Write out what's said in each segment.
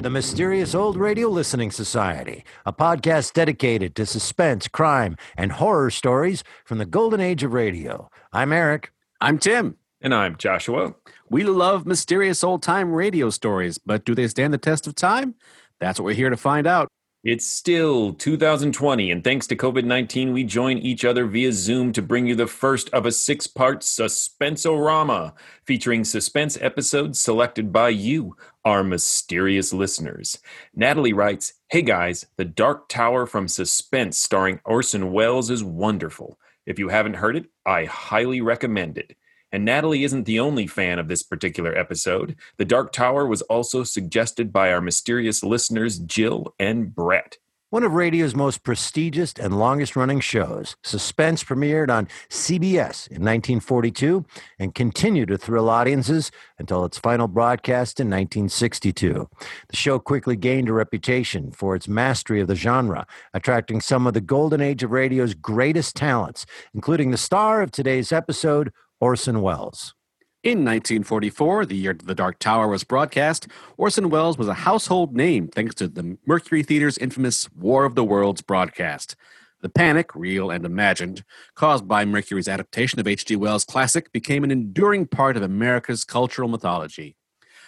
to the Mysterious Old Radio Listening Society, a podcast dedicated to suspense, crime, and horror stories from the golden age of radio. I'm Eric. I'm Tim. And I'm Joshua. We love mysterious old time radio stories, but do they stand the test of time? That's what we're here to find out. It's still 2020, and thanks to COVID 19, we join each other via Zoom to bring you the first of a six part Suspensorama featuring suspense episodes selected by you, our mysterious listeners. Natalie writes Hey guys, The Dark Tower from Suspense starring Orson Welles is wonderful. If you haven't heard it, I highly recommend it. And Natalie isn't the only fan of this particular episode. The Dark Tower was also suggested by our mysterious listeners, Jill and Brett. One of radio's most prestigious and longest running shows, Suspense premiered on CBS in 1942 and continued to thrill audiences until its final broadcast in 1962. The show quickly gained a reputation for its mastery of the genre, attracting some of the golden age of radio's greatest talents, including the star of today's episode, Orson Welles. In 1944, the year The Dark Tower was broadcast, Orson Welles was a household name thanks to the Mercury Theater's infamous War of the Worlds broadcast. The panic, real and imagined, caused by Mercury's adaptation of H.G. Wells' classic became an enduring part of America's cultural mythology.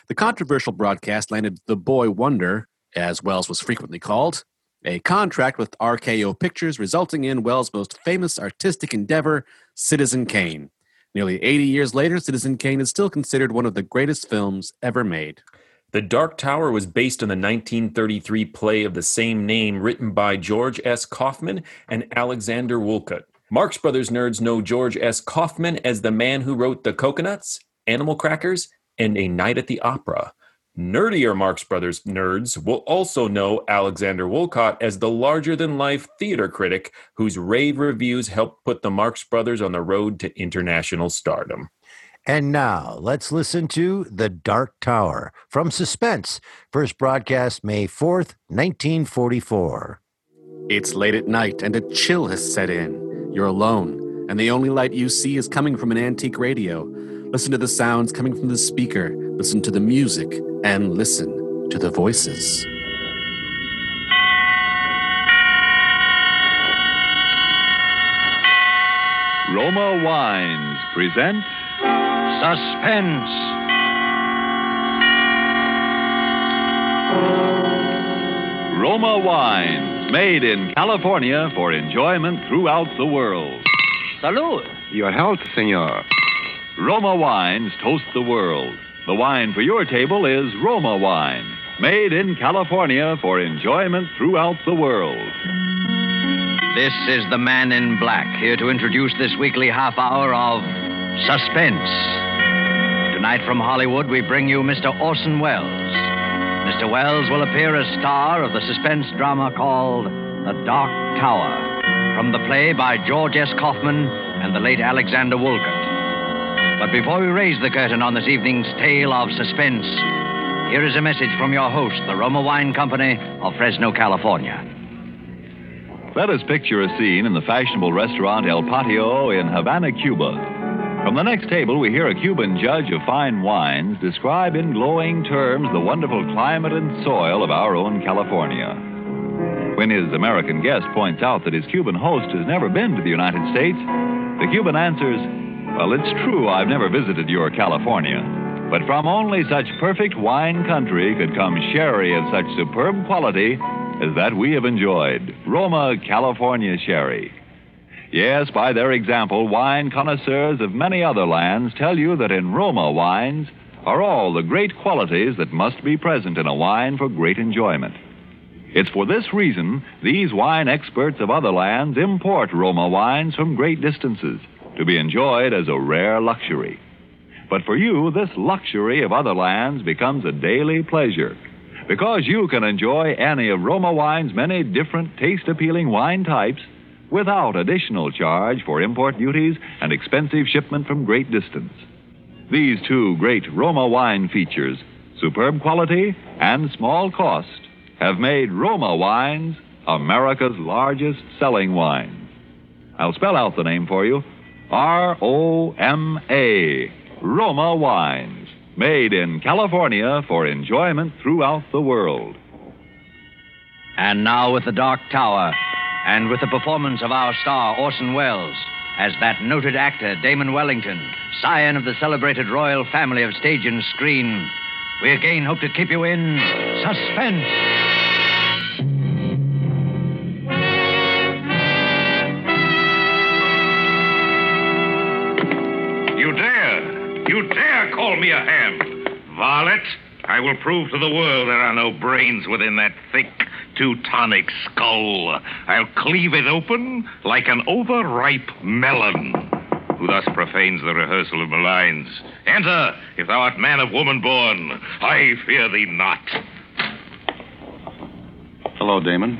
The controversial broadcast landed the Boy Wonder, as Welles was frequently called, a contract with RKO Pictures, resulting in Welles' most famous artistic endeavor, Citizen Kane. Nearly 80 years later, Citizen Kane is still considered one of the greatest films ever made. The Dark Tower was based on the 1933 play of the same name written by George S. Kaufman and Alexander Woollcott. Marx Brothers nerds know George S. Kaufman as the man who wrote The Cocoanuts, Animal Crackers, and A Night at the Opera. Nerdier Marx Brothers nerds will also know Alexander Woollcott as the larger than life theater critic whose rave reviews helped put the Marx Brothers on the road to international stardom. And now let's listen to The Dark Tower from Suspense, first broadcast May 4th, 1944. It's late at night and a chill has set in. You're alone, and the only light you see is coming from an antique radio. Listen to the sounds coming from the speaker, listen to the music, and listen to the voices. Roma Wines present Suspense. Roma Wines, made in California for enjoyment throughout the world. Salud. Your health, senor. Roma Wines toast the world. The wine for your table is Roma Wine, made in California for enjoyment throughout the world. This is the man in black here to introduce this weekly half hour of Suspense. Tonight from Hollywood, we bring you Mr. Orson Welles. Mr. Welles will appear as star of the suspense drama called The Dark Tower, from the play by George S. Kaufman and the late Alexander Woollcott. But before we raise the curtain on this evening's tale of suspense, here is a message from your host, the Roma Wine Company of Fresno, California. Let us picture a scene in the fashionable restaurant El Patio in Havana, Cuba. From the next table, we hear a Cuban judge of fine wines describe in glowing terms the wonderful climate and soil of our own California. When his American guest points out that his Cuban host has never been to the United States, the Cuban answers, Well, it's true I've never visited your California, but from only such perfect wine country could come sherry of such superb quality as that we have enjoyed Roma California Sherry. Yes, by their example, wine connoisseurs of many other lands tell you that in Roma wines are all the great qualities that must be present in a wine for great enjoyment. It's for this reason these wine experts of other lands import Roma wines from great distances to be enjoyed as a rare luxury. But for you, this luxury of other lands becomes a daily pleasure. because you can enjoy any of Roma Wine's many different taste appealing wine types without additional charge for import duties and expensive shipment from great distance. These two great Roma wine features, superb quality and small cost, have made Roma Wines America's largest selling wine. I'll spell out the name for you R O M A, Roma Wines, made in California for enjoyment throughout the world. And now with the Dark Tower, and with the performance of our star, Orson Welles, as that noted actor, Damon Wellington, scion of the celebrated royal family of stage and screen, we again hope to keep you in suspense. You dare call me a ham! Varlet, I will prove to the world there are no brains within that thick, Teutonic skull. I'll cleave it open like an overripe melon. Who thus profanes the rehearsal of my lines? Enter, if thou art man of woman born. I fear thee not. Hello, Damon.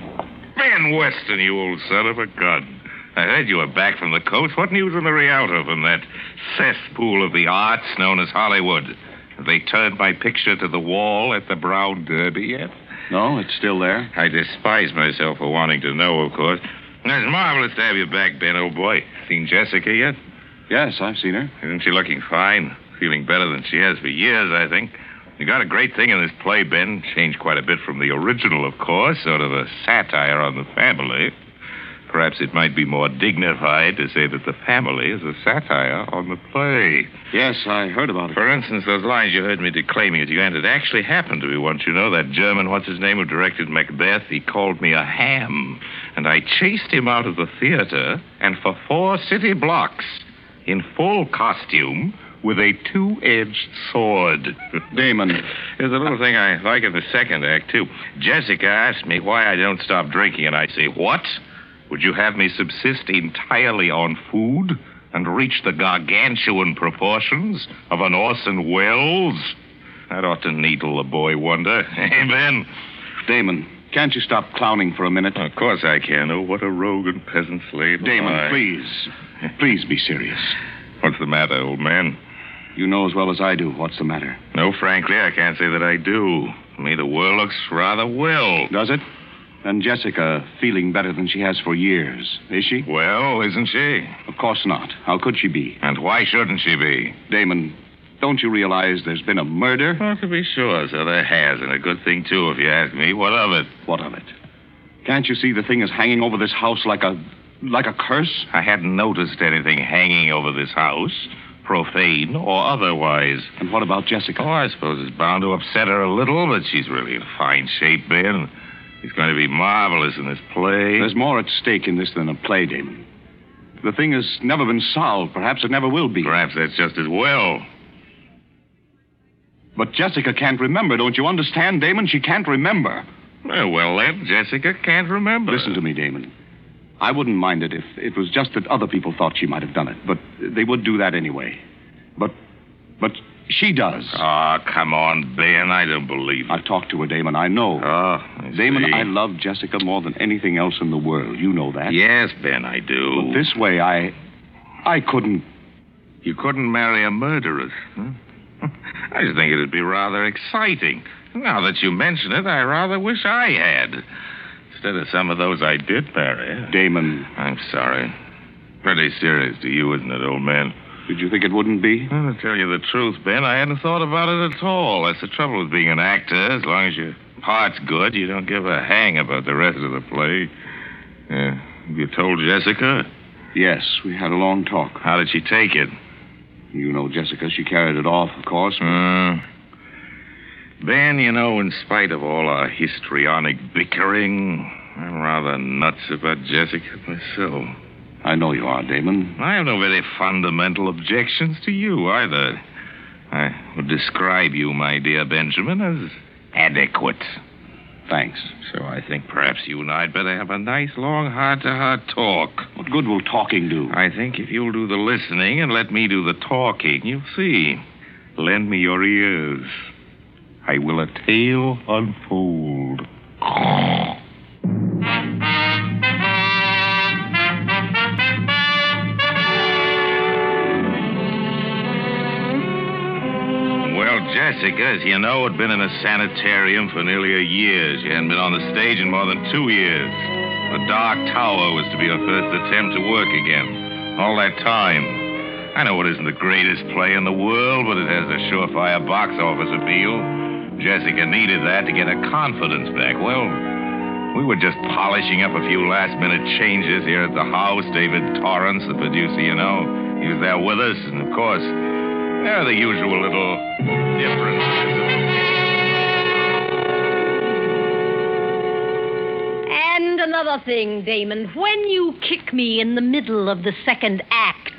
Ben Weston, you old son of a gun. I heard you were back from the coast. What news in the Rialto from that cesspool of the arts known as Hollywood? Have they turned my picture to the wall at the Brown Derby yet? No, it's still there. I despise myself for wanting to know, of course. It's marvelous to have you back, Ben, old boy. Seen Jessica yet? Yes, I've seen her. Isn't she looking fine? Feeling better than she has for years, I think. You got a great thing in this play, Ben. Changed quite a bit from the original, of course. Sort of a satire on the family. Perhaps it might be more dignified to say that the family is a satire on the play. Yes, I heard about it. For instance, those lines you heard me declaiming at the end, it actually happened to me once. You know, that German, what's his name, who directed Macbeth, he called me a ham. And I chased him out of the theater, and for four city blocks, in full costume, with a two edged sword. Damon. There's a little thing I like in the second act, too. Jessica asked me why I don't stop drinking, and I say, What? Would you have me subsist entirely on food and reach the gargantuan proportions of an Orson Welles? That ought to needle a boy wonder. Eh, Amen. Damon, can't you stop clowning for a minute? Of course I can. Oh, what a rogue and peasant slave. Damon, I. please. Please be serious. What's the matter, old man? You know as well as I do what's the matter. No, frankly, I can't say that I do. To me, the world looks rather well. Does it? And Jessica feeling better than she has for years, is she? Well, isn't she? Of course not. How could she be? And why shouldn't she be? Damon, don't you realize there's been a murder? Well, to be sure, so there has, and a good thing, too, if you ask me. What of it? What of it? Can't you see the thing is hanging over this house like a like a curse? I hadn't noticed anything hanging over this house, profane or otherwise. And what about Jessica? Oh, I suppose it's bound to upset her a little, but she's really in fine shape, Ben. He's going to be marvelous in this play. There's more at stake in this than a play, Damon. The thing has never been solved. Perhaps it never will be. Perhaps that's just as well. But Jessica can't remember. Don't you understand, Damon? She can't remember. Well, well, then, Jessica can't remember. Listen to me, Damon. I wouldn't mind it if it was just that other people thought she might have done it, but they would do that anyway. But, but she does. Oh, come on, Ben. I don't believe it. I've talked to her, Damon. I know. Oh, I Damon, see. I love Jessica more than anything else in the world. You know that. Yes, Ben, I do. But this way, I, I couldn't. You couldn't marry a murderess. Huh? I just think it'd be rather exciting. Now that you mention it, I rather wish I had. Instead of some of those I did marry. Damon, I'm sorry. Pretty serious to you, isn't it, old man? Did you think it wouldn't be? Well, to tell you the truth, Ben, I hadn't thought about it at all. That's the trouble with being an actor. As long as your part's good, you don't give a hang about the rest of the play. Yeah. Have you told Jessica? Yes, we had a long talk. How did she take it? You know Jessica. She carried it off, of course. Uh, Ben, you know, in spite of all our histrionic bickering, I'm rather nuts about Jessica myself. I know you are, Damon. I have no very fundamental objections to you either. I would describe you, my dear Benjamin, as adequate. Thanks. So I think perhaps you and I'd better have a nice, long, heart-to-heart talk. What good will talking do? I think if you'll do the listening and let me do the talking, you'll see. Lend me your ears. I will a tale unfold. Jessica, you know, had been in a sanitarium for nearly a year. She hadn't been on the stage in more than two years. The Dark Tower was to be her first attempt to work again. All that time. I know it isn't the greatest play in the world, but it has a surefire box office appeal. Jessica needed that to get her confidence back. Well, we were just polishing up a few last minute changes here at the house. David Torrance, the producer, you know, he was there with us, and of course, there are the usual little differences. And another thing, Damon. When you kick me in the middle of the second act,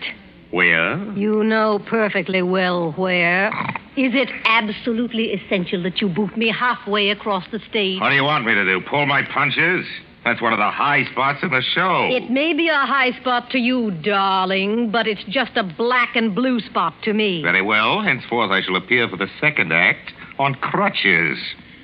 Where? you know perfectly well where. Is it absolutely essential that you boot me halfway across the stage? What do you want me to do? Pull my punches? That's one of the high spots in the show. It may be a high spot to you, darling, but it's just a black and blue spot to me. Very well. Henceforth, I shall appear for the second act on crutches.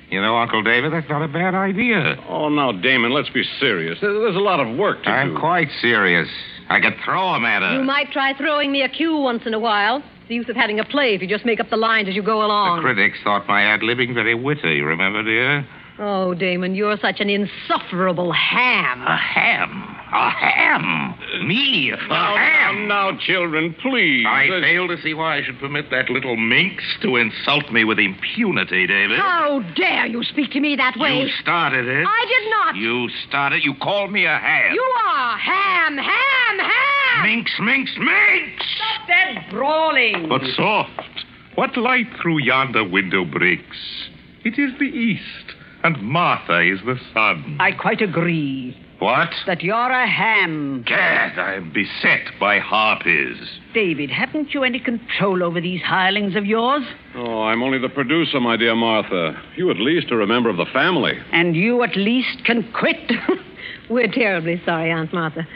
You know, Uncle David, that's not a bad idea. Oh, now, Damon, let's be serious. There's a lot of work to do. I'm do. quite serious. I could throw him at her. You might try throwing me a cue once in a while. The use of having a play if you just make up the lines as you go along. The critics thought my ad libbing very witty, remember, dear? Oh, Damon, you're such an insufferable ham. A ham. A ham. Me, a Now, ham. now, now, children, please. I There's- fail to see why I should permit that little minx to insult me with impunity, David. How dare you speak to me that way? You started it. I did not. You started. You called me a ham. You are ham, ham, ham. Minx, minx, minx! Stop that brawling. But soft, what light through yonder window breaks? It is the east, and Martha is the sun. I quite agree What? that you're a ham. Gad, I am beset by harpies. David, haven't you any control over these hirelings of yours? Oh, I'm only the producer, my dear Martha. You at least are a member of the family. And you at least can quit? We're terribly sorry, Aunt Martha.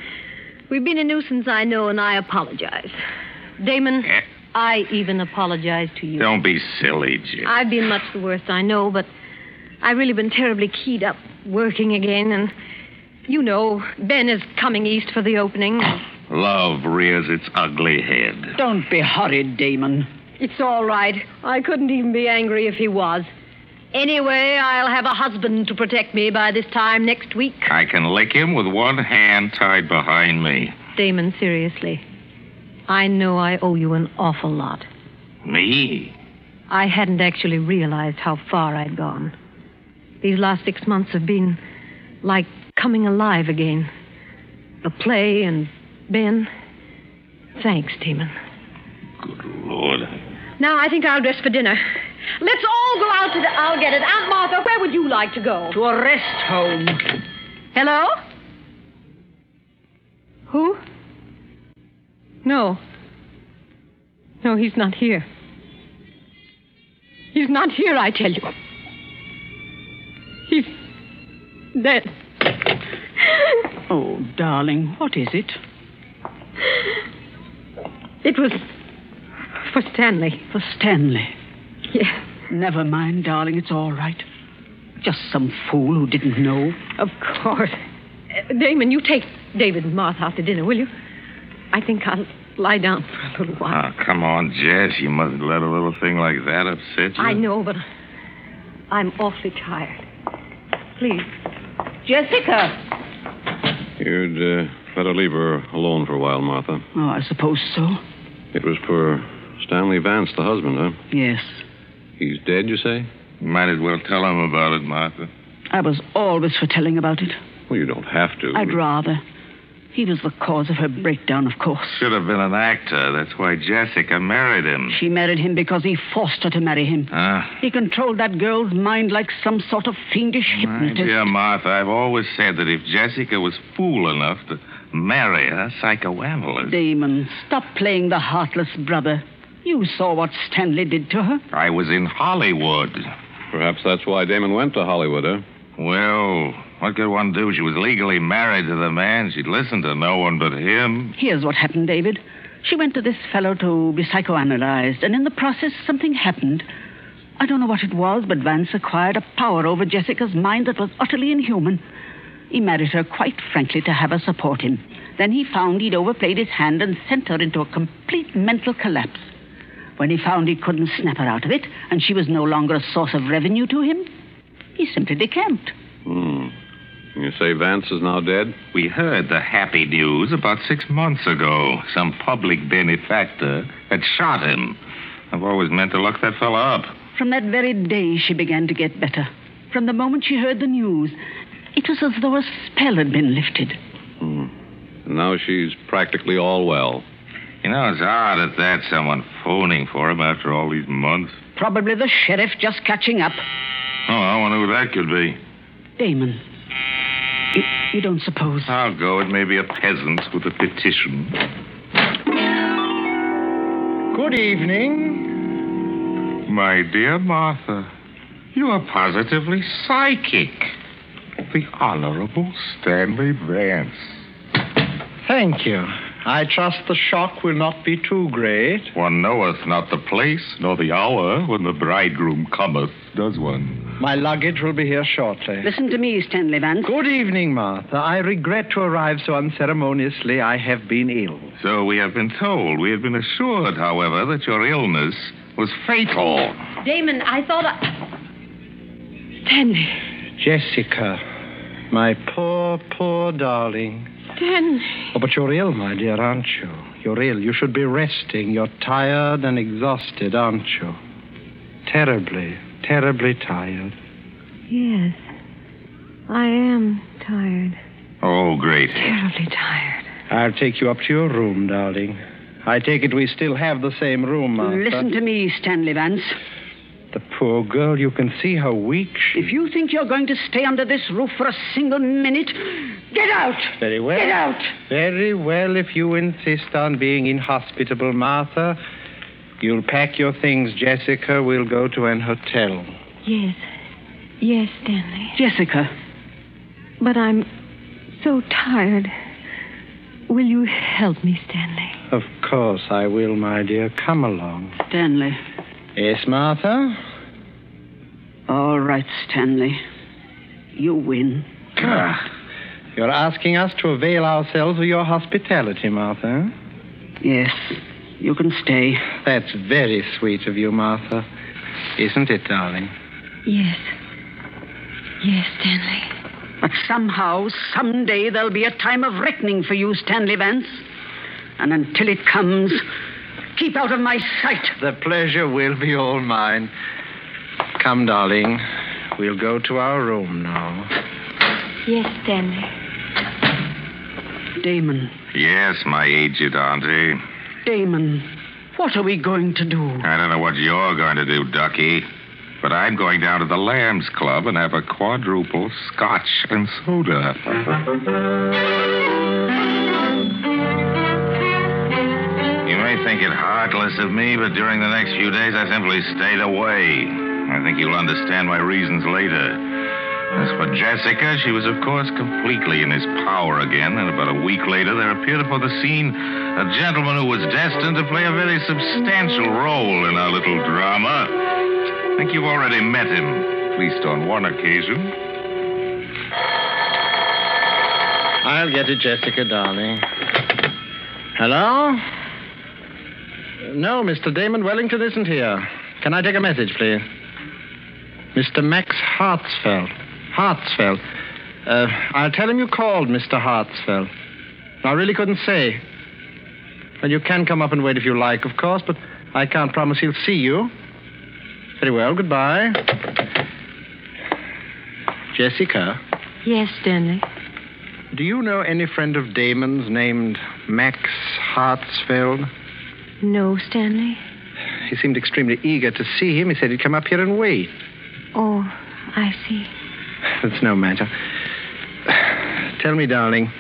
We've been a nuisance, I know, and I apologize. Damon, Eh? I even apologize to you. Don't be silly, Jim. I've been much the worst, I know, but I've really been terribly keyed up working again, and you know, Ben is coming east for the opening. Love rears its ugly head. Don't be horrid, Damon. It's all right. I couldn't even be angry if he was. Anyway, I'll have a husband to protect me by this time next week. I can lick him with one hand tied behind me. Damon, seriously. I know I owe you an awful lot. Me? I hadn't actually realized how far I'd gone. These last six months have been like coming alive again. The play and Ben. Thanks, Damon. Good Lord. Now I think I'll dress for dinner. Let's all go out to the. I'll get it. Aunt Martha, where would you like to go? To a rest home. Hello? Who? No. No, he's not here. He's not here, I tell you. He's dead. Oh, darling, what is it? It was for Stanley. For Stanley. Yeah, Never mind, darling, it's all right. Just some fool who didn't know. of course. Uh, Damon, you take David and Martha out to dinner, will you? I think I'll lie down for a little while. Oh, come on, Jess. You mustn't let a little thing like that upset you. I know, but I'm awfully tired. Please. Jessica! You'd uh, better leave her alone for a while, Martha. Oh, I suppose so. It was for Stanley Vance, the husband, huh? Yes. He's dead, you say? Might as well tell him about it, Martha. I was always for telling about it. Well, you don't have to. I'd rather. He was the cause of her breakdown, of course. Should have been an actor. That's why Jessica married him. She married him because he forced her to marry him. Ah, He controlled that girl's mind like some sort of fiendish my hypnotist. dear Martha, I've always said that if Jessica was fool enough to marry a psychoanalyst, Damon, stop playing the heartless brother. You saw what Stanley did to her. I was in Hollywood. Perhaps that's why Damon went to Hollywood, huh? Well, what could one do? She was legally married to the man. She'd listen to no one but him. Here's what happened, David. She went to this fellow to be psychoanalyzed, and in the process, something happened. I don't know what it was, but Vance acquired a power over Jessica's mind that was utterly inhuman. He married her quite frankly to have her support him. Then he found he'd overplayed his hand and sent her into a complete mental collapse. When he found he couldn't snap her out of it, and she was no longer a source of revenue to him, he simply decamped. Hmm. You say Vance is now dead? We heard the happy news about six months ago. Some public benefactor had shot him. I've always meant to look that fellow up. From that very day, she began to get better. From the moment she heard the news, it was as though a spell had been lifted. Hmm. And now she's practically all well. You know, it's odd at that someone phoning for him after all these months. Probably the sheriff just catching up. Oh, I wonder who that could be. Damon. You, you don't suppose. I'll go. It may be a peasant with a petition. Good evening. My dear Martha, you are positively psychic. The Honorable Stanley Vance. Thank you. I trust the shock will not be too great. One knoweth not the place nor the hour when the bridegroom cometh, does one? My luggage will be here shortly. Listen to me, Stanley Vance. Good evening, Martha. I regret to arrive so unceremoniously. I have been ill. So we have been told. We have been assured, however, that your illness was fatal. Damon, I thought I. Stanley. Jessica. My poor, poor darling. Stanley. Oh, but you're ill, my dear, aren't you? You're ill. You should be resting. You're tired and exhausted, aren't you? Terribly, terribly tired. Yes. I am tired. Oh, great. Terribly tired. I'll take you up to your room, darling. I take it we still have the same room, Martha. Listen to me, Stanley Vance. The poor girl, you can see how weak she If you think you're going to stay under this roof for a single minute, get out! Very well. Get out! Very well, if you insist on being inhospitable, Martha. You'll pack your things, Jessica. We'll go to an hotel. Yes. Yes, Stanley. Jessica. But I'm so tired. Will you help me, Stanley? Of course I will, my dear. Come along. Stanley. Yes, Martha? All right, Stanley. You win. Ah, you're asking us to avail ourselves of your hospitality, Martha. Yes. You can stay. That's very sweet of you, Martha. Isn't it, darling? Yes. Yes, Stanley. But somehow, someday, there'll be a time of reckoning for you, Stanley Vance. And until it comes, keep out of my sight. The pleasure will be all mine. Come, darling. We'll go to our room now. Yes, Stanley. Damon. Yes, my aged auntie. Damon. What are we going to do? I don't know what you're going to do, Ducky. But I'm going down to the Lambs Club and have a quadruple scotch and soda. You may think it heartless of me, but during the next few days I simply stayed away. I think you'll understand my reasons later. As for Jessica, she was, of course, completely in his power again, and about a week later there appeared upon the scene a gentleman who was destined to play a very substantial role in our little drama. I think you've already met him, at least on one occasion. I'll get it, Jessica, darling. Hello? No, Mr. Damon Wellington isn't here. Can I take a message, please? Mr. Max Hartsfeld. Hartsfeld. Uh, I'll tell him you called, Mr. Hartsfeld. I really couldn't say. Well, you can come up and wait if you like, of course, but I can't promise he'll see you. Very well, goodbye. Jessica, Yes, Stanley. do you know any friend of Damon's named Max Hartsfeld? No, Stanley. He seemed extremely eager to see him. He said he'd come up here and wait. Oh, I see. That's no matter. Tell me, darling,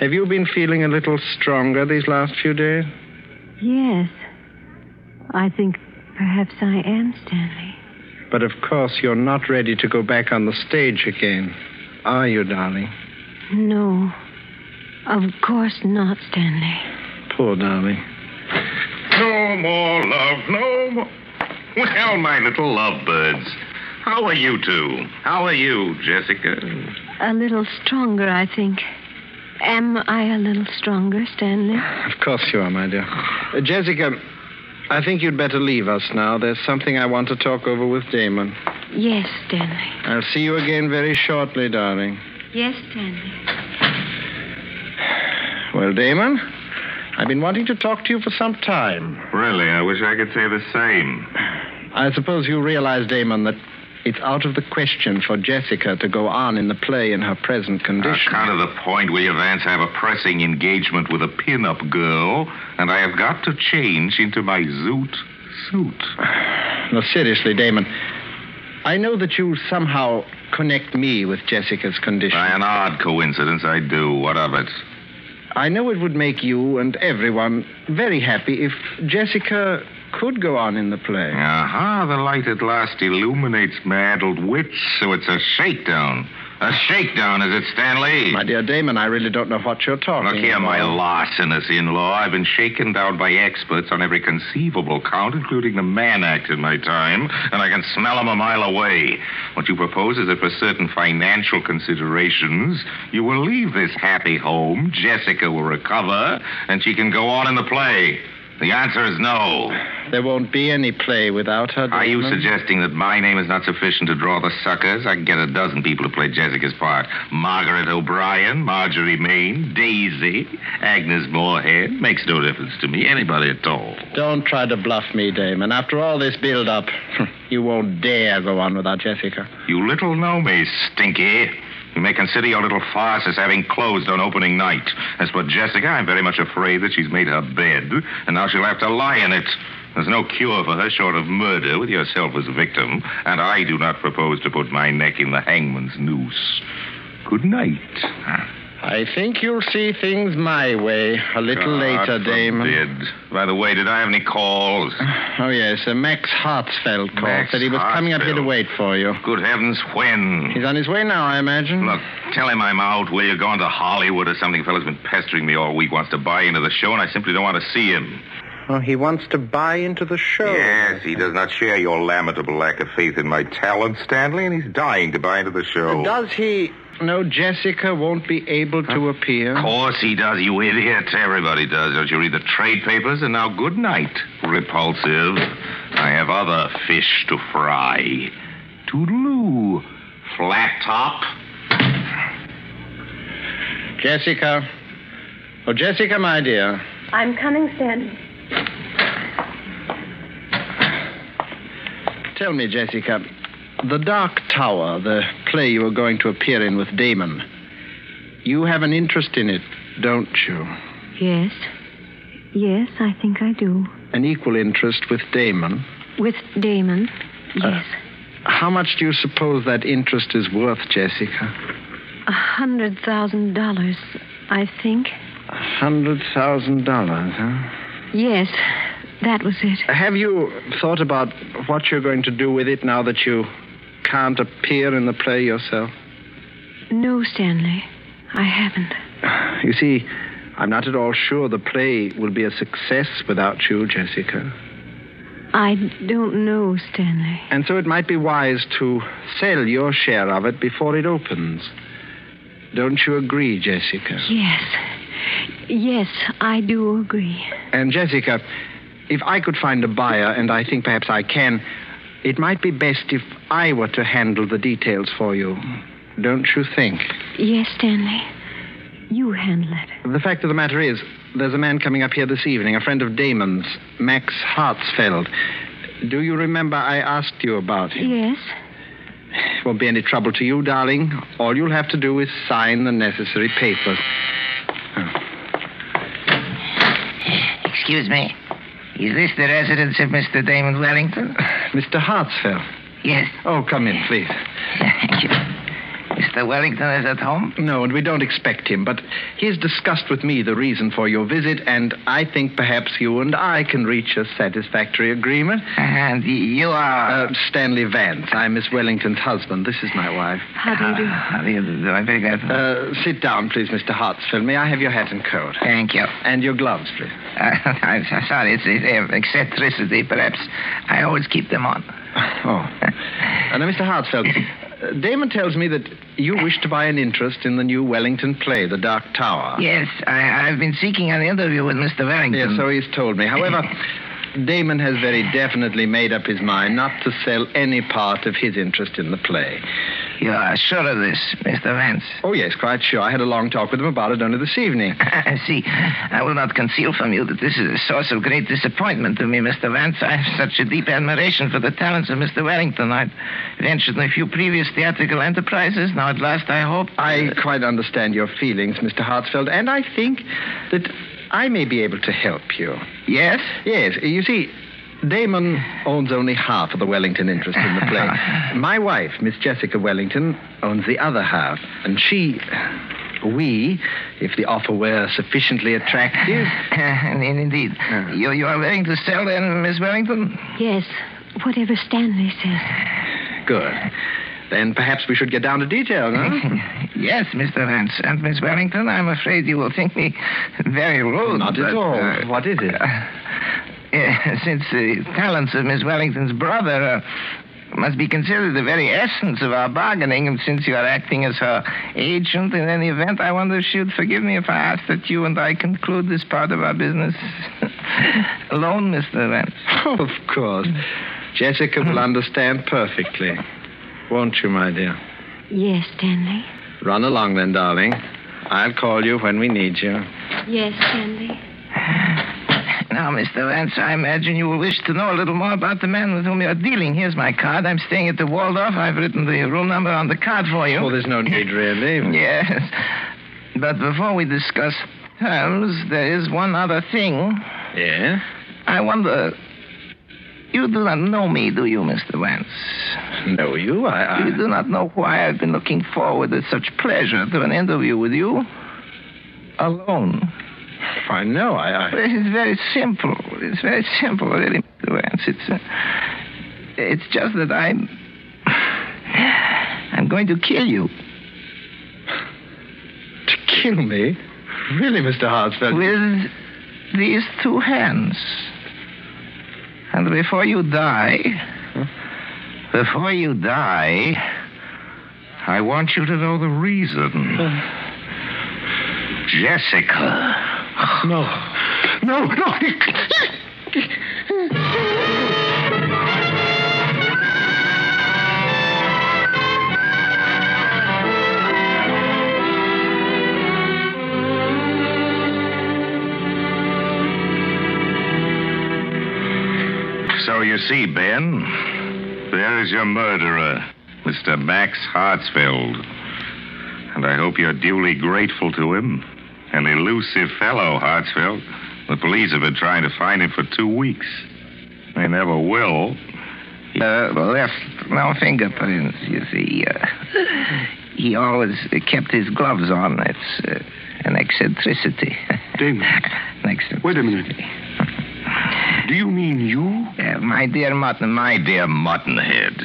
have you been feeling a little stronger these last few days? Yes. I think perhaps I am, Stanley. But of course, you're not ready to go back on the stage again, are you, darling? No. Of course not, Stanley. Poor darling. No more love, no more. Well, my little lovebirds. How are you two? How are you, Jessica? A little stronger, I think. Am I a little stronger, Stanley? Of course you are, my dear. Uh, Jessica, I think you'd better leave us now. There's something I want to talk over with Damon. Yes, Stanley. I'll see you again very shortly, darling. Yes, Stanley. Well, Damon, I've been wanting to talk to you for some time. Really, I wish I could say the same. I suppose you realize, Damon, that it's out of the question for Jessica to go on in the play in her present condition. I've come to the point, William Vance. I have a pressing engagement with a pin-up girl, and I have got to change into my zoot suit. No, seriously, Damon. I know that you somehow connect me with Jessica's condition. By an odd coincidence, I do. What of it? I know it would make you and everyone very happy if Jessica could go on in the play. Aha, the light at last illuminates my addled wits, so it's a shakedown. A shakedown, is it, Stanley? My dear Damon, I really don't know what you're talking Look here, my about. larcenous in-law. I've been shaken down by experts on every conceivable count, including the man act in my time, and I can smell 'em a mile away. What you propose is that for certain financial considerations, you will leave this happy home, Jessica will recover, and she can go on in the play. The answer is no. There won't be any play without her. Are you suggesting that my name is not sufficient to draw the suckers? I can get a dozen people to play Jessica's part. Margaret O'Brien, Marjorie Main, Daisy, Agnes Moorehead. Makes no difference to me. Anybody at all. Don't try to bluff me, Damon. After all this build-up, you won't dare go on without Jessica. You little know me, Stinky. You may consider your little farce as having closed on opening night. As for Jessica, I'm very much afraid that she's made her bed, and now she'll have to lie in it. There's no cure for her short of murder with yourself as victim, and I do not propose to put my neck in the hangman's noose. Good night. I think you'll see things my way a little God later, Damon. forbid. By the way, did I have any calls? Oh, yes. Uh, Max Hartsfeld called. Max Said he was coming up here to wait for you. Good heavens, when? He's on his way now, I imagine. Look, tell him I'm out. Will you going to Hollywood or something? Fella's been pestering me all week, wants to buy into the show, and I simply don't want to see him. Oh, he wants to buy into the show. Yes, he does not share your lamentable lack of faith in my talent, Stanley, and he's dying to buy into the show. Does he know Jessica won't be able to appear? Of course he does, you idiot. Everybody does. Don't you read the trade papers? And now, good night, repulsive. I have other fish to fry. Toodaloo, flat top. Jessica. Oh, Jessica, my dear. I'm coming, Stanley. Tell me, Jessica, The Dark Tower, the play you are going to appear in with Damon, you have an interest in it, don't you? Yes. Yes, I think I do. An equal interest with Damon. With Damon. Uh, Yes. How much do you suppose that interest is worth, Jessica? A hundred thousand dollars, I think. A hundred thousand dollars, huh? Yes, that was it. Have you thought about what you're going to do with it now that you can't appear in the play yourself? No, Stanley. I haven't. You see, I'm not at all sure the play will be a success without you, Jessica. I don't know, Stanley. And so it might be wise to sell your share of it before it opens. Don't you agree, Jessica? Yes. Yes, I do agree. And Jessica, if I could find a buyer, and I think perhaps I can, it might be best if I were to handle the details for you. Don't you think? Yes, Stanley. You handle it. The fact of the matter is, there's a man coming up here this evening, a friend of Damon's, Max Hartsfeld. Do you remember I asked you about him? Yes. It won't be any trouble to you, darling. All you'll have to do is sign the necessary papers. Excuse me. Is this the residence of Mr. Damon Wellington? Mr. Hartsfeld. Yes. Oh, come in, please. Thank you. Mr. Mr. Wellington is at home? No, and we don't expect him, but he has discussed with me the reason for your visit, and I think perhaps you and I can reach a satisfactory agreement. And you are. Uh, Stanley Vance. I'm Miss Wellington's husband. This is my wife. How do you do? How do you do? I'm very glad. Uh, sit down, please, Mr. Hartsfield. May I have your hat and coat? Thank you. And your gloves, please. Uh, I'm so sorry. It's, it's uh, eccentricity, perhaps. I always keep them on. Oh. Uh, now, Mr. Hartsfeld, uh, Damon tells me that you wish to buy an interest in the new Wellington play, The Dark Tower. Yes, I, I've been seeking an interview with Mr. Wellington. Yes, so he's told me. However, Damon has very definitely made up his mind not to sell any part of his interest in the play. You are sure of this, Mr. Vance? Oh, yes, quite sure. I had a long talk with him about it only this evening. I see. I will not conceal from you that this is a source of great disappointment to me, Mr. Vance. I have such a deep admiration for the talents of Mr. Wellington. I've ventured in a few previous theatrical enterprises. Now, at last, I hope. I quite understand your feelings, Mr. Hartsfeld, and I think that I may be able to help you. Yes? Yes. You see, Damon owns only half of the Wellington interest in the play. My wife, Miss Jessica Wellington, owns the other half. And she, we, if the offer were sufficiently attractive. Indeed. You, you are willing to sell then, Miss Wellington? Yes, whatever Stanley says. Good. Then perhaps we should get down to details, huh? yes, Mr. Vance. And Miss Wellington, I'm afraid you will think me very rude. Not at but, all. uh, what is it? Uh, since the talents of Miss Wellington's brother uh, must be considered the very essence of our bargaining, and since you are acting as her agent in any event, I wonder if she would forgive me if I ask that you and I conclude this part of our business alone, Mr. Vance. Oh, of course. Jessica will understand perfectly. Won't you, my dear? Yes, Stanley. Run along then, darling. I'll call you when we need you. Yes, Stanley. Now, Mr. Vance, I imagine you will wish to know a little more about the man with whom you're dealing. Here's my card. I'm staying at the Waldorf. I've written the room number on the card for you. Oh, there's no need, really. Yes. But before we discuss terms, there is one other thing. Yeah? I wonder. You do not know me, do you, Mr. Vance? Know you? I, I... You do not know why I've been looking forward with such pleasure to an interview with you. Alone. I know. I. I... It's very simple. It's very simple, really. Vance. It's, uh, it's just that I'm. I'm going to kill you. To kill me? Really, Mr. Hartsfeld? With these two hands. And before you die. Before you die. I want you to know the reason. Jessica. No. No, no. So you see, Ben, there is your murderer, Mr. Max Hartsfield. And I hope you're duly grateful to him. An elusive fellow, Hartsfield. The police have been trying to find him for two weeks. They never will. Uh, left no fingerprints, you see. Uh, he always uh, kept his gloves on. It's uh, an eccentricity. Damon. an eccentricity. Wait a minute. Do you mean you? Uh, my dear Mutton, My dear Muttonhead,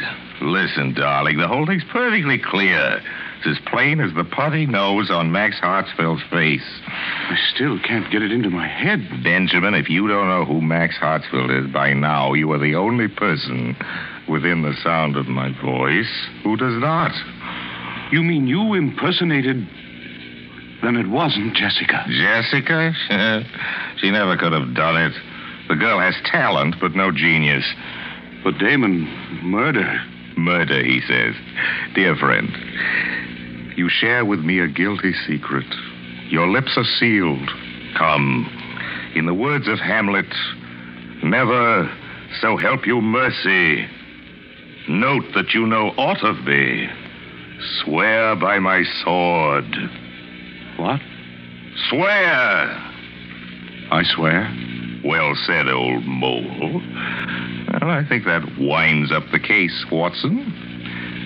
listen, darling, the whole thing's perfectly clear. It's as plain as the putty nose on Max Hartsfield's face. I still can't get it into my head. Benjamin, if you don't know who Max Hartsfield is by now, you are the only person within the sound of my voice who does not. You mean you impersonated. Then it wasn't Jessica. Jessica? she never could have done it. The girl has talent, but no genius. But Damon, murder. Murder, he says. Dear friend, you share with me a guilty secret. Your lips are sealed. Come. In the words of Hamlet, never, so help you mercy. Note that you know aught of me. Swear by my sword. What? Swear! I swear. Well said, old mole. Well, I think that winds up the case, Watson.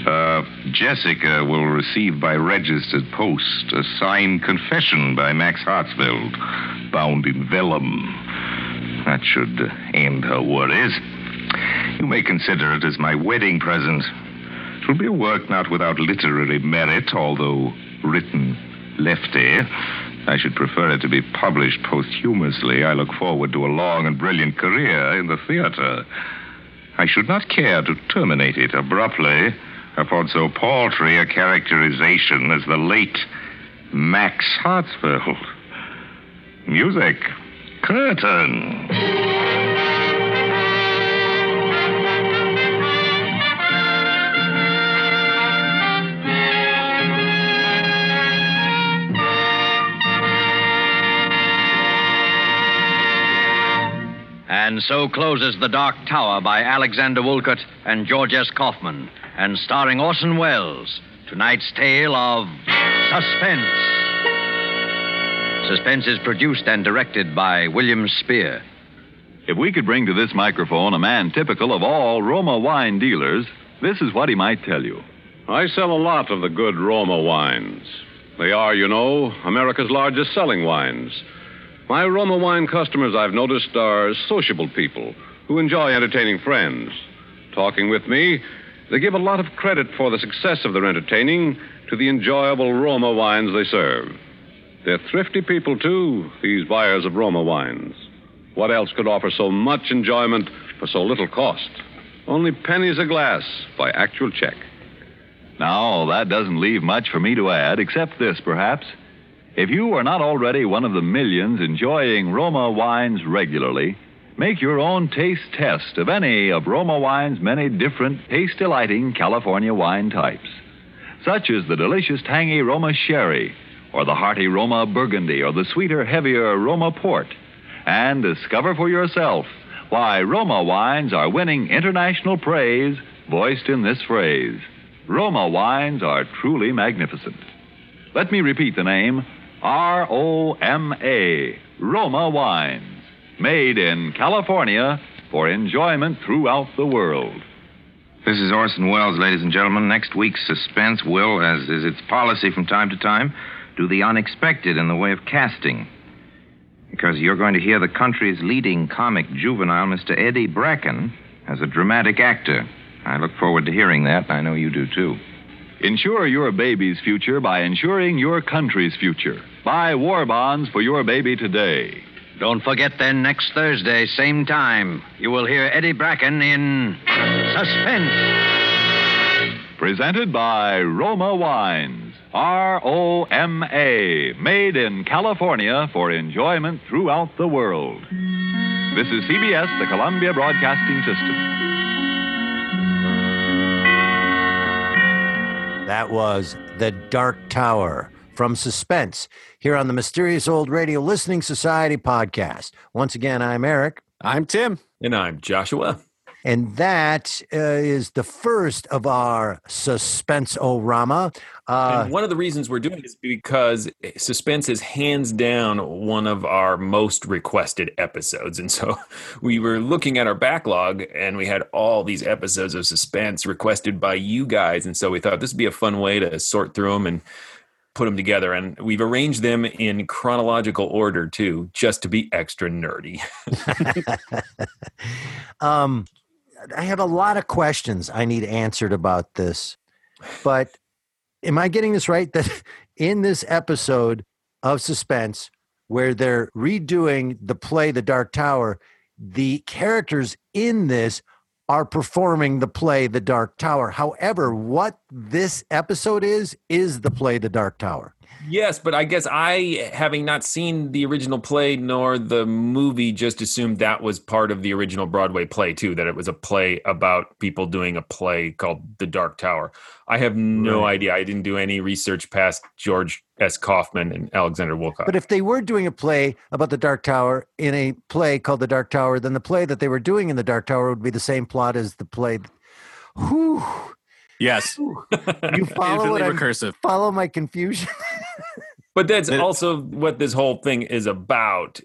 Uh, Jessica will receive by registered post a signed confession by Max Hartsfeld, bound in vellum. That should end her worries. You may consider it as my wedding present. It will be a work not without literary merit, although written lefty. I should prefer it to be published posthumously. I look forward to a long and brilliant career in the theater. I should not care to terminate it abruptly upon so paltry a characterization as the late Max Hartsfeld. Music. Curtain. And so closes The Dark Tower by Alexander Woollcott and George S. Kaufman, and starring Orson Welles. Tonight's tale of Suspense. Suspense is produced and directed by William Spear. If we could bring to this microphone a man typical of all Roma wine dealers, this is what he might tell you. I sell a lot of the good Roma wines. They are, you know, America's largest selling wines. My Roma wine customers, I've noticed, are sociable people who enjoy entertaining friends. Talking with me, they give a lot of credit for the success of their entertaining to the enjoyable Roma wines they serve. They're thrifty people, too, these buyers of Roma wines. What else could offer so much enjoyment for so little cost? Only pennies a glass by actual check. Now, that doesn't leave much for me to add, except this, perhaps. If you are not already one of the millions enjoying Roma wines regularly, make your own taste test of any of Roma wine's many different taste delighting California wine types, such as the delicious tangy Roma sherry, or the hearty Roma burgundy, or the sweeter, heavier Roma port, and discover for yourself why Roma wines are winning international praise voiced in this phrase Roma wines are truly magnificent. Let me repeat the name R O M A, Roma Wines, made in California for enjoyment throughout the world. This is Orson Welles, ladies and gentlemen. Next week's suspense will, as is its policy from time to time, do the unexpected in the way of casting. Because you're going to hear the country's leading comic juvenile, Mr. Eddie Bracken, as a dramatic actor. I look forward to hearing that. I know you do too. Insure your baby's future by insuring your country's future. Buy war bonds for your baby today. Don't forget then, next Thursday, same time, you will hear Eddie Bracken in Suspense. Presented by Roma Wines. R O M A. Made in California for enjoyment throughout the world. This is CBS, the Columbia Broadcasting System. That was The Dark Tower from Suspense here on the Mysterious Old Radio Listening Society podcast. Once again, I'm Eric. I'm Tim. And I'm Joshua. And that uh, is the first of our suspense orama. Uh, and one of the reasons we're doing this because suspense is hands down one of our most requested episodes. And so we were looking at our backlog and we had all these episodes of suspense requested by you guys. And so we thought this would be a fun way to sort through them and put them together. And we've arranged them in chronological order too, just to be extra nerdy. um, I have a lot of questions I need answered about this, but am I getting this right? That in this episode of Suspense, where they're redoing the play The Dark Tower, the characters in this are performing the play The Dark Tower. However, what this episode is, is the play The Dark Tower. Yes, but I guess I, having not seen the original play nor the movie, just assumed that was part of the original Broadway play too. That it was a play about people doing a play called The Dark Tower. I have no right. idea. I didn't do any research past George S. Kaufman and Alexander Woollcott. But if they were doing a play about the Dark Tower in a play called The Dark Tower, then the play that they were doing in the Dark Tower would be the same plot as the play. Whew. Yes. You follow it. recursive. Follow my confusion. but that's also what this whole thing is about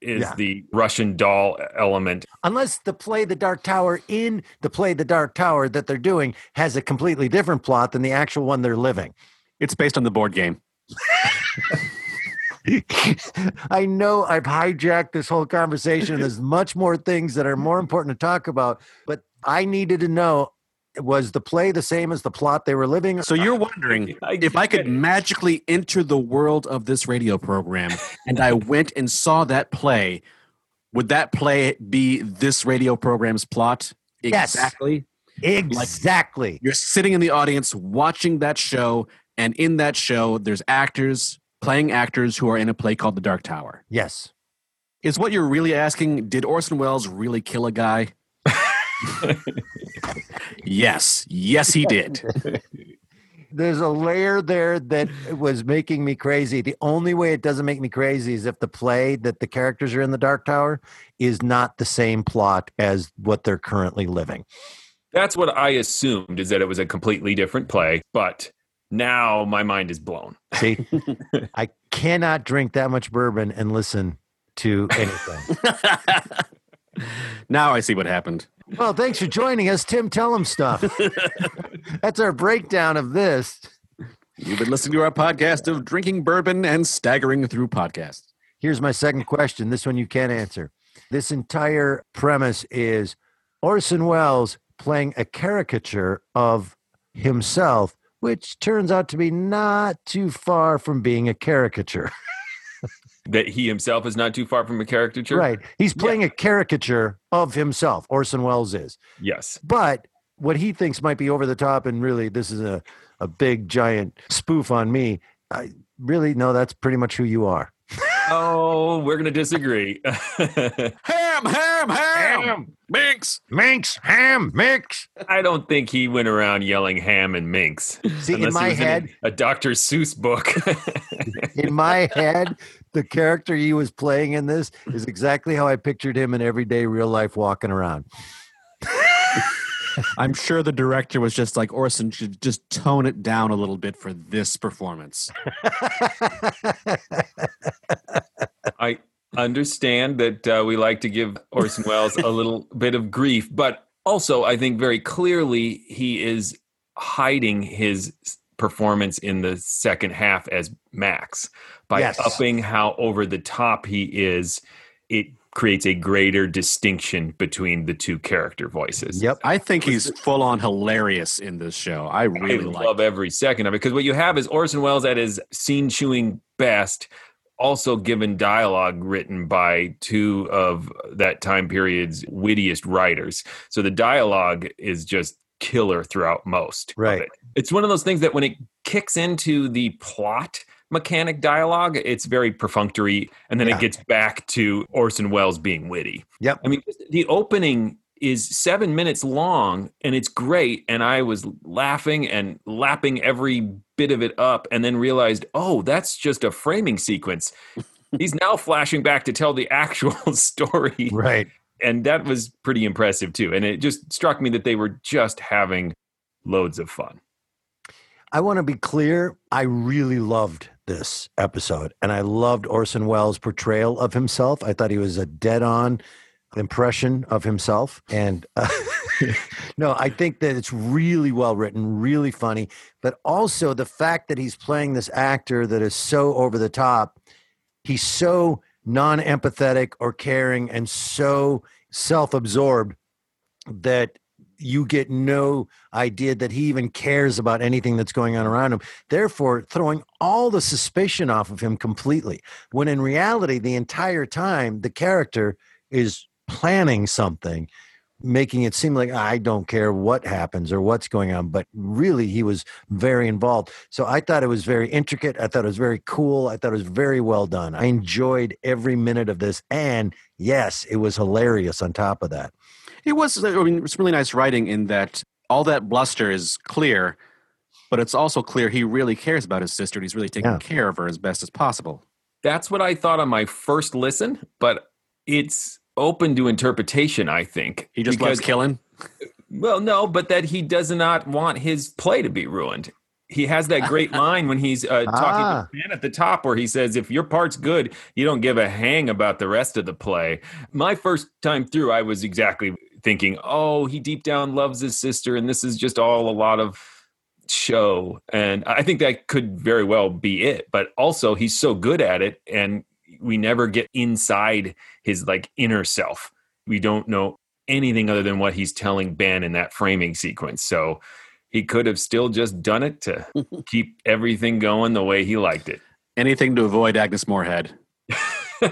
is Yeah. the Russian doll element. Unless the play The Dark Tower in the play The Dark Tower that they're doing has a completely different plot than the actual one they're living. It's based on the board game. I know I've hijacked this whole conversation. There's much more things that are more important to talk about, but I needed to know was the play the same as the plot they were living? So you're uh, wondering if I could magically enter the world of this radio program and I went and saw that play, would that play be this radio program's plot? Yes. Exactly. Exactly. You're sitting in the audience watching that show, and in that show, there's actors playing actors who are in a play called The Dark Tower. Yes. Is what you're really asking, did Orson Welles really kill a guy? Yes. Yes, he did. There's a layer there that was making me crazy. The only way it doesn't make me crazy is if the play that the characters are in the Dark Tower is not the same plot as what they're currently living. That's what I assumed is that it was a completely different play, but now my mind is blown. See, I cannot drink that much bourbon and listen to anything. now I see what happened. Well, thanks for joining us, Tim. Tell him stuff. That's our breakdown of this. You've been listening to our podcast of drinking bourbon and staggering through podcasts. Here's my second question. This one you can't answer. This entire premise is Orson Welles playing a caricature of himself, which turns out to be not too far from being a caricature. That he himself is not too far from a caricature. Right. He's playing a caricature of himself. Orson Welles is. Yes. But what he thinks might be over the top and really this is a, a big giant spoof on me. I really no, that's pretty much who you are. Oh, we're gonna disagree. ham, ham, ham, ham, minx, minx, ham, minx. I don't think he went around yelling ham and minx. See, in unless he my was in a- head- a, Dr. Seuss book. in my head, the character he was playing in this is exactly how I pictured him in everyday real life walking around. I'm sure the director was just like, Orson should just tone it down a little bit for this performance. I understand that uh, we like to give Orson Welles a little bit of grief, but also I think very clearly he is hiding his performance in the second half as Max by Yes. upping how over the top he is. It creates a greater distinction between the two character voices. Yep. I think he's full on hilarious in this show. I really I like love every second of it because what you have is Orson Welles at his scene chewing best, also given dialogue written by two of that time period's wittiest writers. So the dialogue is just killer throughout most. of Right. it. It's one of those things that when it kicks into the plot mechanic dialogue, it's very perfunctory, and then Yeah. it gets back to Orson Welles being witty. Yep. I mean, the opening is seven minutes long and it's great. And I was laughing and lapping every bit of it up and then realized, oh, that's just a framing sequence. He's now flashing back to tell the actual story. Right. And that was pretty impressive too. And it just struck me that they were just having loads of fun. I want to be clear. I really loved this episode, and I loved Orson Welles' portrayal of himself. I thought he was a dead-on impression of himself, and uh, no, I think that it's really well written, really funny, but also the fact that he's playing this actor that is so over the top. He's so non-empathetic or caring, and so self-absorbed that you get no idea that he even cares about anything that's going on around him. Therefore, throwing all the suspicion off of him completely. When in reality, the entire time, the character is planning something, making it seem like I don't care what happens or what's going on. But really, he was very involved. So I thought it was very intricate. I thought it was very cool. I thought it was very well done. I enjoyed every minute of this. And yes, it was hilarious on top of that. It was, uh, I mean, it's really nice writing in that all that bluster is clear, but it's also clear he really cares about his sister and he's really taking Yeah. care of her as best as possible. That's what I thought on my first listen, but it's open to interpretation, I think. He just loves killing. Well, no, but that he does not want his play to be ruined. he has that great line when he's uh, Ah. talking to the man at the top where he says, If your part's good, you don't give a hang about the rest of the play. My first time through, I was exactly thinking, Oh, he deep down loves his sister, and this is just all a lot of show. And I think that could very well be it. But also, he's so good at it, and we never get inside his like inner self. We don't know anything other than what he's telling Ben in that framing sequence. So he could have still just done it to keep everything going the way he liked it. Anything to avoid Agnes Moorehead.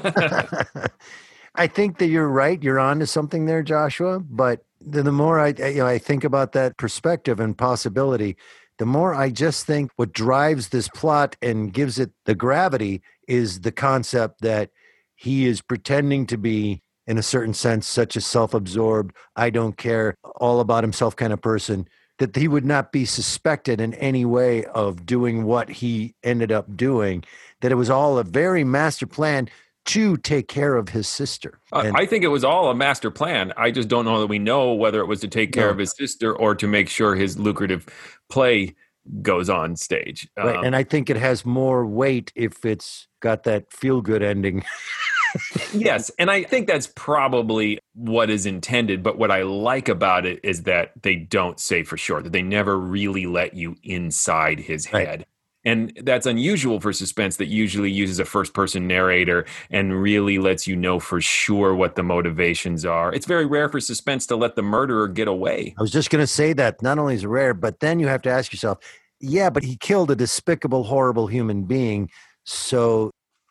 I think that you're right. You're on to something there, Joshua. But the, the more I, you know, I think about that perspective and possibility, the more I just think what drives this plot and gives it the gravity is the concept that he is pretending to be, in a certain sense, such a self absorbed, I don't care, all about himself kind of person, that he would not be suspected in any way of doing what he ended up doing, that it was all a very master plan to take care of his sister. And- I think it was all a master plan. I just don't know that we know whether it was to take care No. of his sister or to make sure his lucrative play goes on stage. Right, Um, and I think it has more weight if it's got that feel good ending. yes, and I think that's probably what is intended. But what I like about it is that they don't say for sure that they never really let you inside his head. And that's unusual for suspense that usually uses a first person narrator and really lets you know for sure what the motivations are. It's very rare for suspense to let the murderer get away. I was just going to say that not only is it rare, but then you have to ask yourself, yeah, but he killed a despicable, horrible human being. So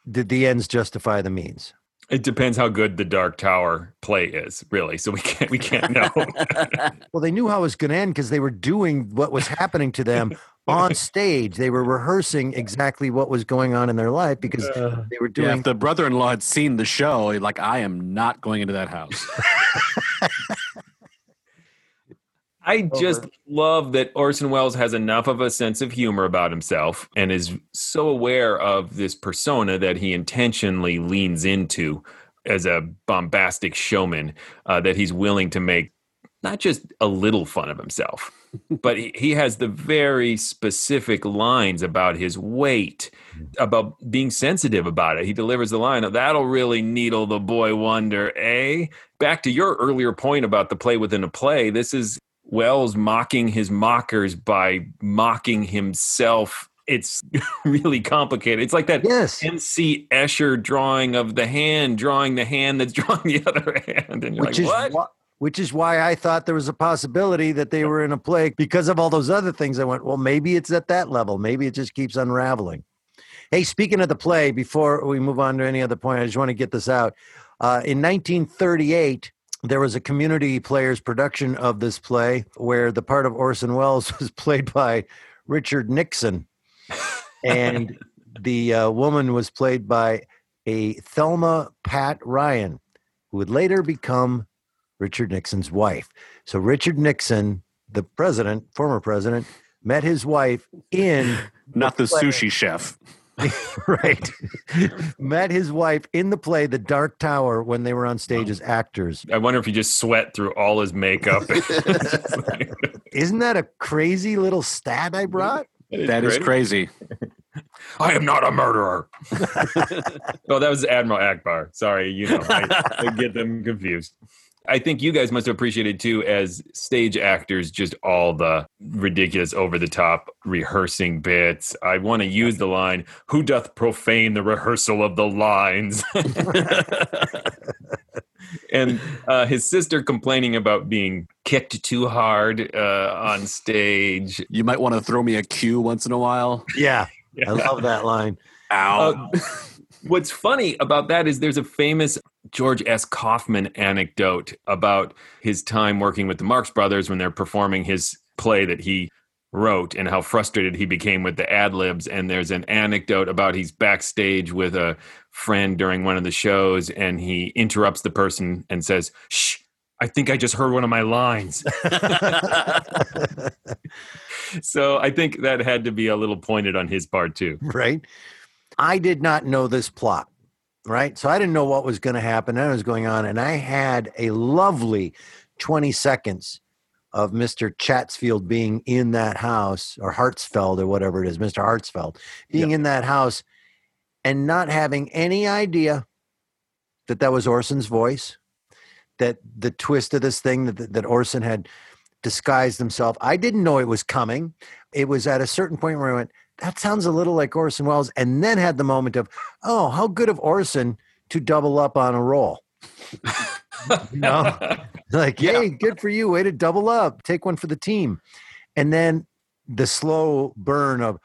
did the ends justify the means? It depends how good the Dark Tower play is, really. So we can't we can't know. Well, they knew how it was going to end because they were doing what was happening to them on stage. They were rehearsing exactly what was going on in their life because they were Yeah, doing if the brother-in-law had seen the show, like I am not going into that house. I just love that Orson Welles has enough of a sense of humor about himself and is so aware of this persona that he intentionally leans into as a bombastic showman uh, that he's willing to make not just a little fun of himself, but he, he has the very specific lines about his weight, about being sensitive about it. He delivers the line, that'll really needle the boy wonder, eh? Back to your earlier point about the play within a play, this is Welles mocking his mockers by mocking himself. It's really complicated. It's like that yes. MC Escher drawing of the hand, drawing the hand that's drawing the other hand. And you're which like, what? why, which is why I thought there was a possibility that they were in a play because of all those other things. I went, well, maybe it's at that level. Maybe it just keeps unraveling. Hey, speaking of the play, before we move on to any other point, I just want to get this out. Uh, in 1938, there was a community players production of this play where the part of Orson Welles was played by Richard Nixon, and the uh, woman was played by a Thelma Pat Ryan, who would later become Richard Nixon's wife. So Richard Nixon, the president, former president, met his wife in Not the play. sushi chef. right. met his wife in the play The Dark Tower when they were on stage as actors. I wonder if he just sweat through all his makeup. Isn't that a crazy little stat I brought? That is crazy. I am not a murderer. well, that was Admiral Ackbar. Sorry, you know, I, I get them confused. I think you guys must have appreciated too, as stage actors, just all the ridiculous, over the top rehearsing bits. I want to use the line, Who doth profane the rehearsal of the lines? and uh, his sister complaining about being kicked too hard uh, on stage. You might want to throw me a cue once in a while. Yeah. I love that line. Ow. Uh, what's funny about that is there's a famous George S. Kaufman anecdote about his time working with the Marx Brothers when they're performing his play that he wrote and how frustrated he became with the ad libs. And there's an anecdote about he's backstage with a friend during one of the shows and he interrupts the person and says, Shh, I think I just heard one of my lines. so I think that had to be a little pointed on his part too. right? I did not know this plot, right? So I didn't know what was going to happen, what was going on, and I had a lovely 20 seconds of Mr. Chatsfield being in that house or Hartsfeld or whatever it is, Mr. Hartsfeld being in that house and not having any idea that that was Orson's voice, that the twist of this thing that, that Orson had disguised himself. I didn't know it was coming. It was at a certain point where I went, that sounds a little like Orson Welles, and then had the moment of, oh, how good of Orson to double up on a role. you know, like, hey, good for you. Way to double up. Take one for the team. And then the slow burn of,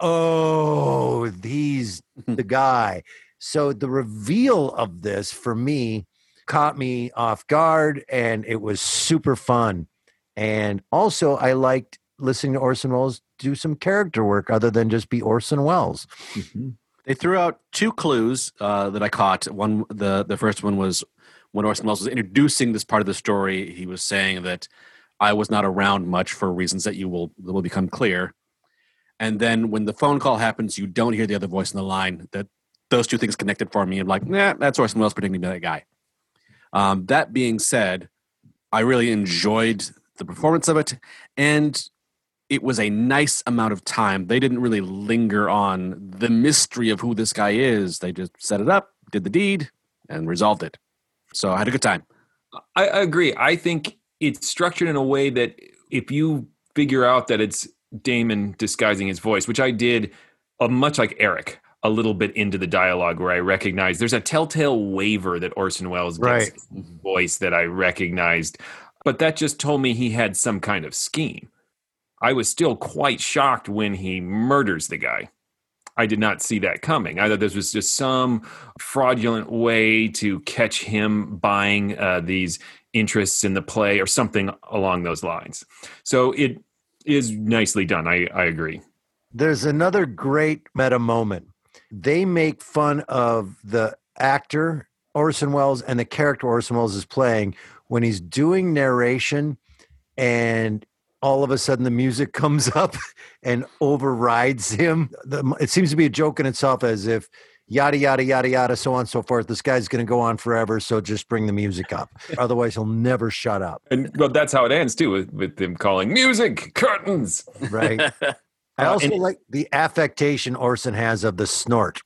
oh, he's hmm. the guy. So the reveal of this for me caught me off guard and it was super fun. And also, I liked listening to Orson Welles do some character work other than just be Orson Welles. They threw out two clues uh, that I caught. One, the the first one was when Orson Welles was introducing this part of the story. He was saying that I was not around much for reasons that you will that will become clear. And then when the phone call happens, you don't hear the other voice in the line. That those two things connected for me. I'm like, yeah, that's Orson Welles pretending to be that guy. Um, that being said, I really enjoyed the performance of it, and it was a nice amount of time. They didn't really linger on the mystery of who this guy is. They just set it up, did the deed, and resolved it. So I had a good time. I, I agree. I think it's structured in a way that if you figure out that it's Damon disguising his voice, which I did, uh, much like Eric, a little bit into the dialogue where I recognize there's a telltale waver that Orson Welles gets Right. his voice that I recognized, but that just told me he had some kind of scheme. I was still quite shocked when he murders the guy. I did not see that coming. I thought this was just some fraudulent way to catch him buying uh, these interests in the play or something along those lines. So it is nicely done. I, I agree. There's another great meta moment. They make fun of the actor Orson Welles and the character Orson Welles is playing when he's doing narration and all of a sudden the music comes up and overrides him. The, it seems to be a joke in itself as if yada yada yada yada so on and so forth this guy's going to go on forever so just bring the music up otherwise he'll never shut up And well, that's how it ends too, with, with them calling music curtains. right i Uh, also and- like the affectation orson has of the snort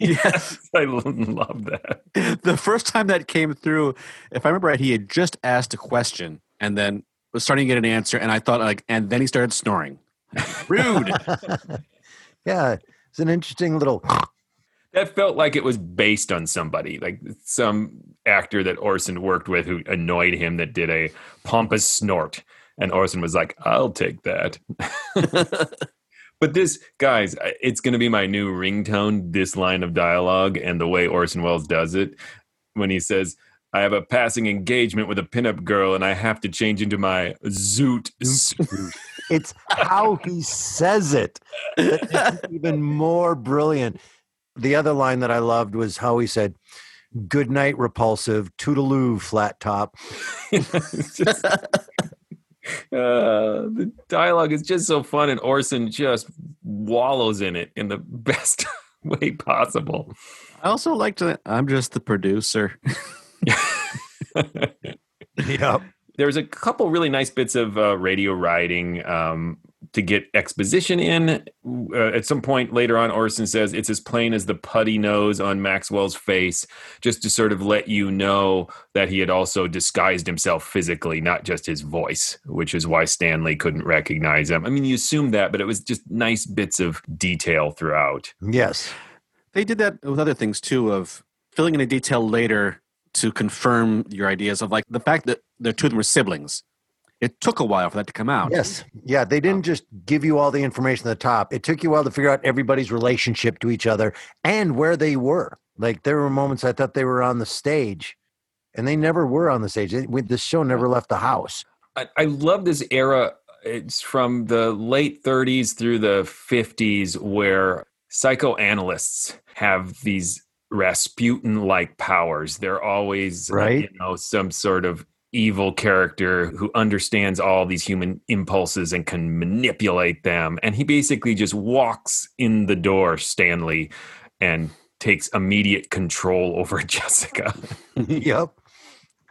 yes, I love that. The first time that came through, if I remember right, he had just asked a question and then was starting to get an answer, and I thought like, and then he started snoring. Rude. yeah it's an interesting little That felt like it was based on somebody, like some actor that Orson worked with who annoyed him that did a pompous snort. And Orson was like, I'll take that. but this, guys, it's going to be my new ringtone, this line of dialogue and the way Orson Welles does it when he says, I have a passing engagement with a pinup girl and I have to change into my zoot suit. it's how he says it that even more brilliant the other line that i loved was how he said good night repulsive toodaloo flat top just- uh, the dialogue is just so fun, and Orson just wallows in it in the best way possible. I also liked that I'm just the producer. yep. There's a couple really nice bits of uh, radio writing um, to get exposition in. Uh, at some point later on, Orson says it's as plain as the putty nose on Maxwell's face, just to sort of let you know that he had also disguised himself physically, not just his voice, which is why Stanley couldn't recognize him. I mean, you assume that, but it was just nice bits of detail throughout. yes They did that with other things too, of filling in a detail later to confirm your ideas of like the fact that the two of them were siblings. It took a while for that to come out. yes yeah they didn't just give you all the information at the top it took you a while to figure out everybody's relationship to each other and where they were like there were moments i thought they were on the stage and they never were on the stage They- we- this show never left the house I, I love this era. It's from the late 30s through the 50s, where psychoanalysts have these Rasputin like powers. They're always, uh, Right. you know, some sort of evil character who understands all these human impulses and can manipulate them. And he basically just walks in the door, Stanley, and takes immediate control over Jessica. yep.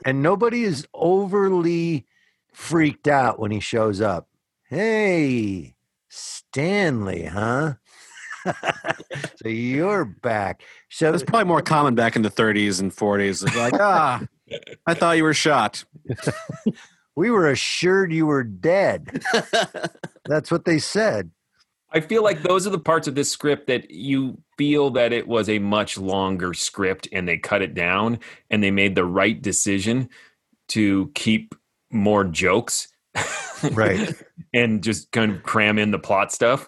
And nobody is overly freaked out when he shows up. Hey, Stanley, huh? So you're back. So It's probably more common back in the 30s and 40s. It's like, ah, I thought you were shot. we were assured you were dead. That's what they said. I feel like those are the parts of this script that you feel that it was a much longer script and they cut it down and they made the right decision to keep more jokes. Right. and just kind of cram in the plot stuff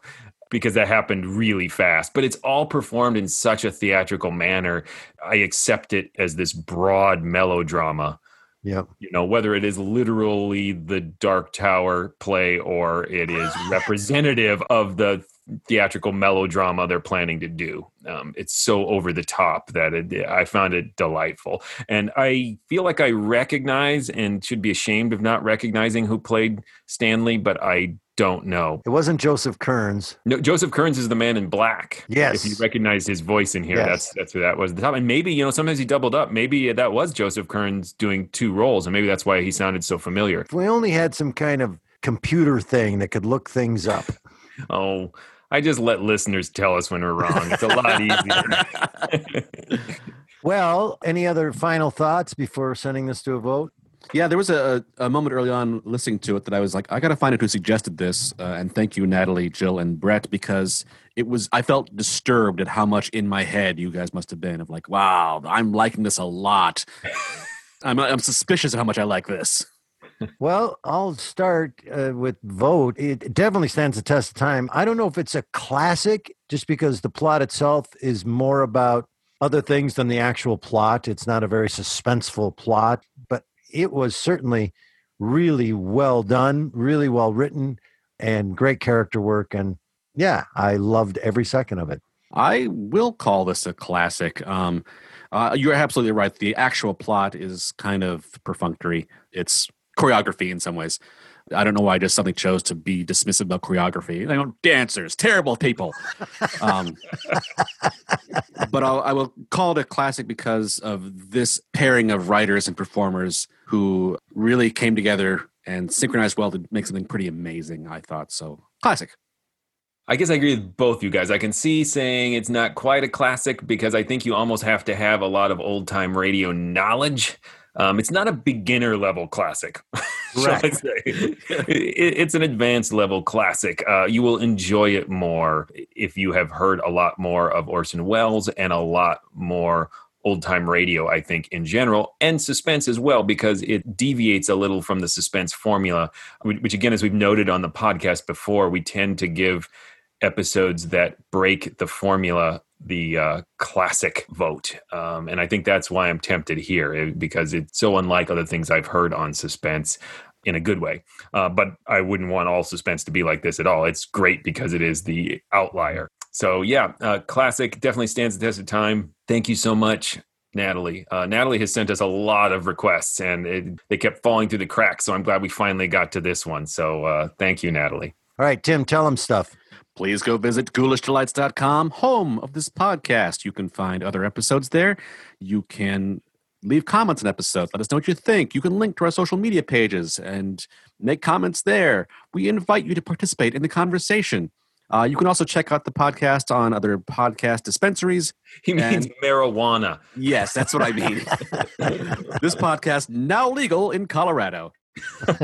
because that happened really fast. But it's all performed in such a theatrical manner. I accept it as this broad melodrama. Yeah. You know, whether it is literally the Dark Tower play or it is representative of the theatrical melodrama they're planning to do. Um, it's so over the top that it, I found it delightful. And I feel like I recognize and should be ashamed of not recognizing who played Stanley, but I don't know. It wasn't Joseph Kearns. No, Joseph Kearns is the man in black. Yes. If you recognize his voice in here, Yes. that's that's who that was the top. And maybe, you know, sometimes he doubled up. Maybe that was Joseph Kearns doing two roles, and maybe that's why he sounded so familiar. If we only had some kind of computer thing that could look things up. Oh, I just let listeners tell us when we're wrong. It's a lot easier. Well, any other final thoughts before sending this to a vote? Yeah, there was a, a moment early on listening to it that I was like, I got to find out who suggested this. Uh, and thank you, Natalie, Jill, and Brett, because it was, I felt disturbed at how much in my head you guys must have been of like, wow, I'm liking this a lot. I'm, I'm suspicious of how much I like this. Well, I'll start uh, with vote. It definitely stands the test of time. I don't know if it's a classic just because the plot itself is more about other things than the actual plot. It's not a very suspenseful plot, it was certainly really well done, really well written, and great character work. And yeah, I loved every second of it. I will call this a classic. Um, uh, you're absolutely right. The actual plot is kind of perfunctory. It's choreography in some ways. I don't know why I just suddenly chose to be dismissive about choreography. You know, dancers, terrible people. Um, but I'll, I will call it a classic because of this pairing of writers and performers who really came together and synchronized well to make something pretty amazing. I thought so. Classic. I guess I agree with both you guys. I can see saying it's not quite a classic because I think you almost have to have a lot of old time radio knowledge. Um, it's not a beginner level classic. shall I say. It- it's an advanced level classic. Uh, you will enjoy it more if you have heard a lot more of Orson Welles and a lot more old time radio, I think, in general, and suspense as well, because it deviates a little from the suspense formula, which, which again, as we've noted on the podcast before, we tend to give episodes that break the formula the uh, classic vote. Um, and I think that's why I'm tempted here eh, because it's so unlike other things I've heard on suspense in a good way. Uh, but I wouldn't want all suspense to be like this at all. It's great because it is the outlier. So, yeah, uh, classic definitely stands the test of time. Thank you so much. Natalie. Uh, Natalie has sent us a lot of requests and it, they kept falling through the cracks. So I'm glad we finally got to this one. So uh, thank you, Natalie. All right, Tim, tell them stuff. Please go visit ghoulishdelights.com, home of this podcast. You can find other episodes there. You can leave comments on episodes. Let us know what you think. You can link to our social media pages and make comments there. We invite you to participate in the conversation. Uh, you can also check out the podcast on other podcast dispensaries. He means marijuana. Yes, that's what I mean. this podcast now legal in Colorado. uh,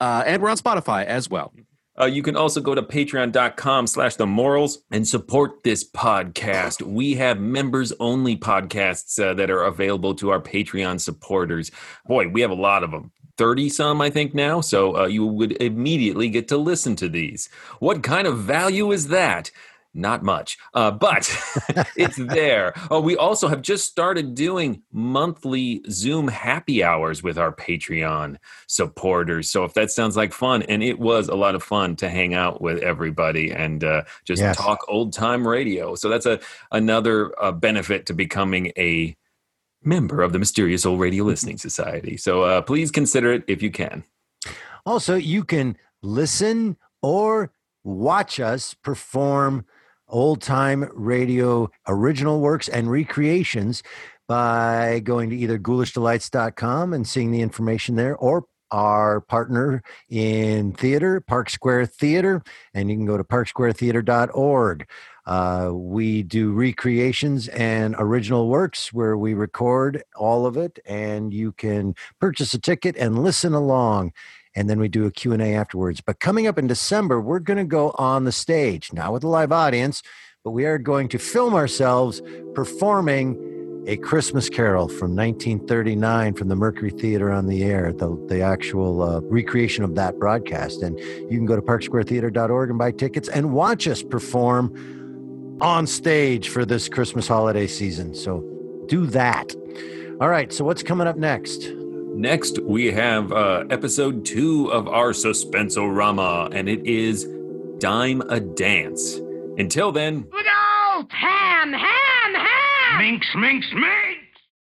and we're on Spotify as well. Uh, you can also go to patreon.com slash the morals and support this podcast. We have members only podcasts uh, that are available to our Patreon supporters. Boy, we have a lot of them. 30 some, I think, now. So uh, you would immediately get to listen to these. What kind of value is that? Not much, uh, but it's there. Oh, we also have just started doing monthly Zoom happy hours with our Patreon supporters. So if that sounds like fun, and it was a lot of fun to hang out with everybody and uh, just Yes. talk old time radio. So that's a another uh, benefit to becoming a member of the Mysterious Old Radio Listening Society. So uh, please consider it if you can. Also, you can listen or watch us perform old time radio original works and recreations by going to either ghoulishdelights.com and seeing the information there or our partner in theater, Park Square Theater, and you can go to parksquaretheater.org. Uh, we do recreations and original works where we record all of it, and you can purchase a ticket and listen along. And then we do a Q&A afterwards. But coming up in December, we're going to go on the stage, not with a live audience, but we are going to film ourselves performing a Christmas Carol from 1939 from the Mercury Theater on the Air, the, the actual uh, recreation of that broadcast. And you can go to parksquaretheater.org and buy tickets and watch us perform on stage for this Christmas holiday season. So do that. All right, so what's coming up next? Next, we have uh, episode two of our Suspensorama, and it is Dime a Dance. Until then, Look out! Ham, ham, ham! Minx, minx, minx!